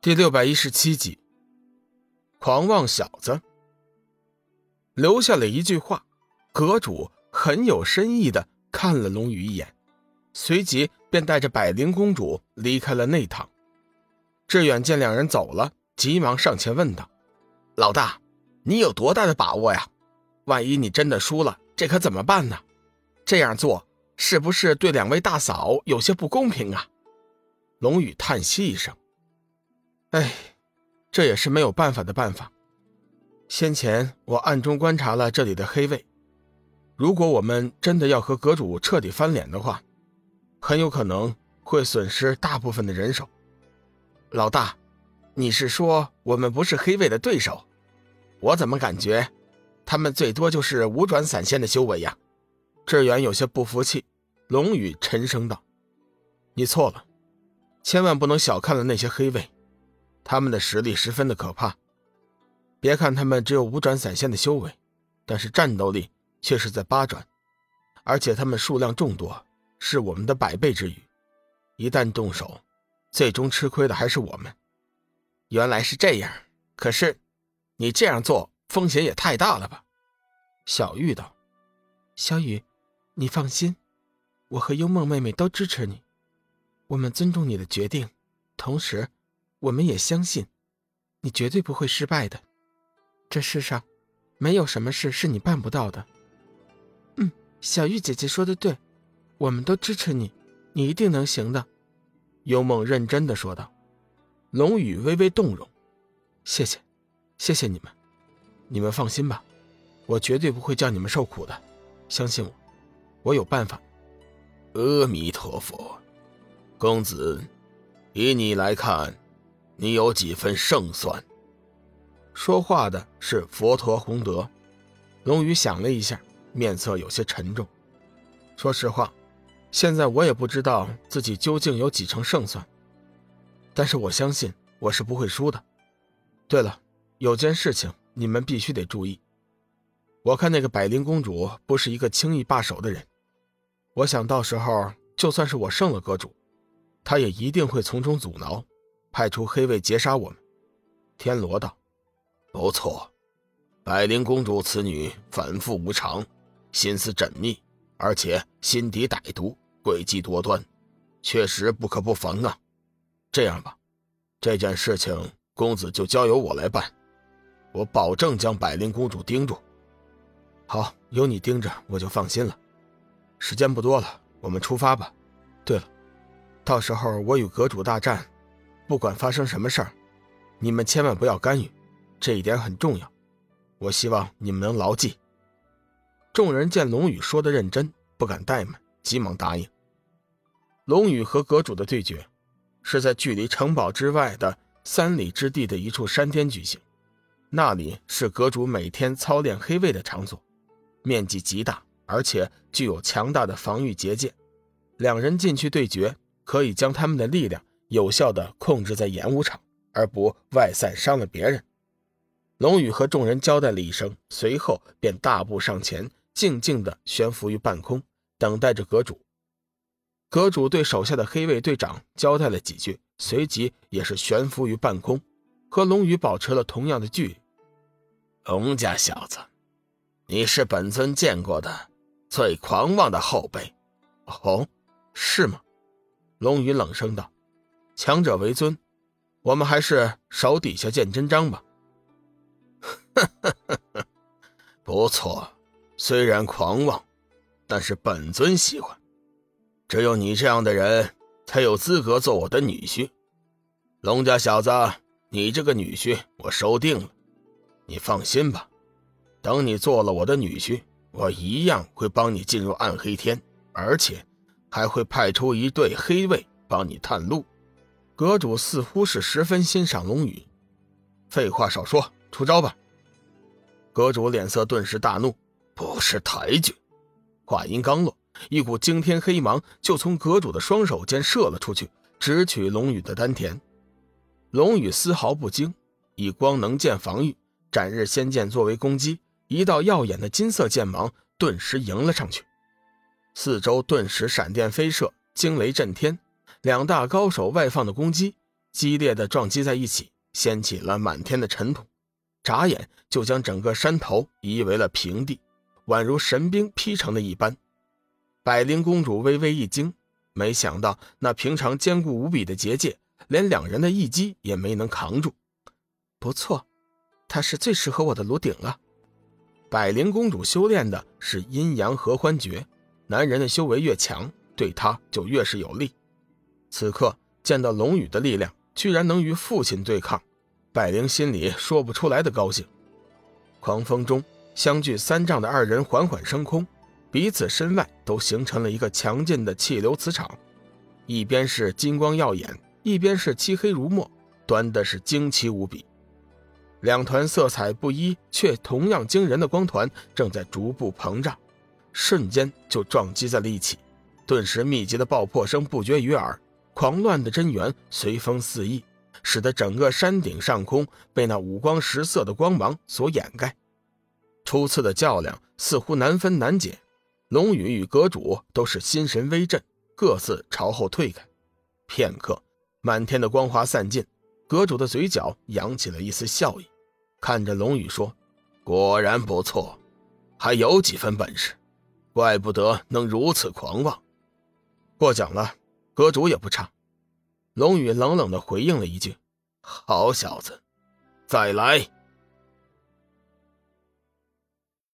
第六百一十七集，狂妄小子留下了一句话，阁主很有深意的看了龙宇一眼，随即便带着百灵公主离开了内堂。志远见两人走了，急忙上前问道：“老大，你有多大的把握呀？万一你真的输了，这可怎么办呢？这样做是不是对两位大嫂有些不公平啊？”龙宇叹息一声。哎，这也是没有办法的办法。先前我暗中观察了这里的黑卫，如果我们真的要和阁主彻底翻脸的话，很有可能会损失大部分的人手。老大，你是说我们不是黑卫的对手？我怎么感觉他们最多就是五转散仙的修为呀？志远有些不服气。龙宇沉声道：“你错了，千万不能小看了那些黑卫。”他们的实力十分的可怕，别看他们只有五转散仙的修为，但是战斗力却是在八转，而且他们数量众多，是我们的百倍之余。一旦动手，最终吃亏的还是我们。原来是这样，可是你这样做风险也太大了吧？小玉道：“小雨，你放心，我和幽梦妹妹都支持你，我们尊重你的决定，同时。”我们也相信，你绝对不会失败的。这世上，没有什么事是你办不到的。嗯，小玉姐姐说的对，我们都支持你，你一定能行的。幽梦认真的说道。龙宇微微动容，谢谢，谢谢你们，你们放心吧，我绝对不会叫你们受苦的，相信我，我有办法。阿弥陀佛，公子，以你来看。你有几分胜算？说话的是佛陀洪德。龙宇想了一下，面色有些沉重。说实话，现在我也不知道自己究竟有几成胜算，但是我相信我是不会输的。对了，有件事情你们必须得注意。我看那个百灵公主不是一个轻易罢手的人，我想到时候就算是我胜了阁主，她也一定会从中阻挠。派出黑卫截杀我们，天罗道：“不错，百灵公主此女反复无常，心思缜密，而且心底歹毒，诡计多端，确实不可不防啊。这样吧，这件事情公子就交由我来办，我保证将百灵公主盯住。好，有你盯着，我就放心了。时间不多了，我们出发吧。对了，到时候我与阁主大战。”不管发生什么事儿，你们千万不要干预，这一点很重要。我希望你们能牢记。众人见龙宇说的认真，不敢怠慢，急忙答应。龙宇和阁主的对决，是在距离城堡之外的三里之地的一处山巅举行，那里是阁主每天操练黑卫的场所，面积极大，而且具有强大的防御结界。两人进去对决，可以将他们的力量。有效的控制在演武场，而不外散伤了别人。龙宇和众人交代了一声，随后便大步上前，静静的悬浮于半空，等待着阁主。阁主对手下的黑卫队长交代了几句，随即也是悬浮于半空，和龙宇保持了同样的距离。龙家小子，你是本尊见过的最狂妄的后辈。哦，是吗？龙宇冷声道。强者为尊，我们还是手底下见真章吧。不错，虽然狂妄，但是本尊喜欢。只有你这样的人才有资格做我的女婿。龙家小子，你这个女婿我收定了。你放心吧，等你做了我的女婿，我一样会帮你进入暗黑天，而且还会派出一队黑卫帮你探路。阁主似乎是十分欣赏龙宇，废话少说，出招吧！阁主脸色顿时大怒，不识抬举。话音刚落，一股惊天黑芒就从阁主的双手间射了出去，直取龙宇的丹田。龙宇丝毫不惊，以光能剑防御，斩日仙剑作为攻击，一道耀眼的金色剑芒顿时迎了上去，四周顿时闪电飞射，惊雷震天。两大高手外放的攻击，激烈的撞击在一起，掀起了满天的尘土，眨眼就将整个山头夷为了平地，宛如神兵劈成的一般。百灵公主微微一惊，没想到那平常坚固无比的结界，连两人的一击也没能扛住。不错，他是最适合我的炉鼎了。百灵公主修炼的是阴阳合欢诀，男人的修为越强，对她就越是有利。此刻见到龙宇的力量居然能与父亲对抗，百灵心里说不出来的高兴。狂风中，相距三丈的二人缓缓升空。彼此身外都形成了一个强劲的气流磁场，一边是金光耀眼，一边是漆黑如墨，端的是惊奇无比。两团色彩不一却同样惊人的光团正在逐步膨胀，瞬间就撞击在了一起，顿时密集的爆破声不绝于耳，狂乱的真元随风四溢，使得整个山顶上空被那五光十色的光芒所掩盖。初次的较量似乎难分难解。龙宇与阁主都是心神微震，各自朝后退开。片刻，满天的光华散尽，阁主的嘴角扬起了一丝笑意，看着龙宇说：“果然不错，还有几分本事，怪不得能如此狂妄。”过奖了，阁主也不差。龙宇冷冷的回应了一句：“好小子，再来。”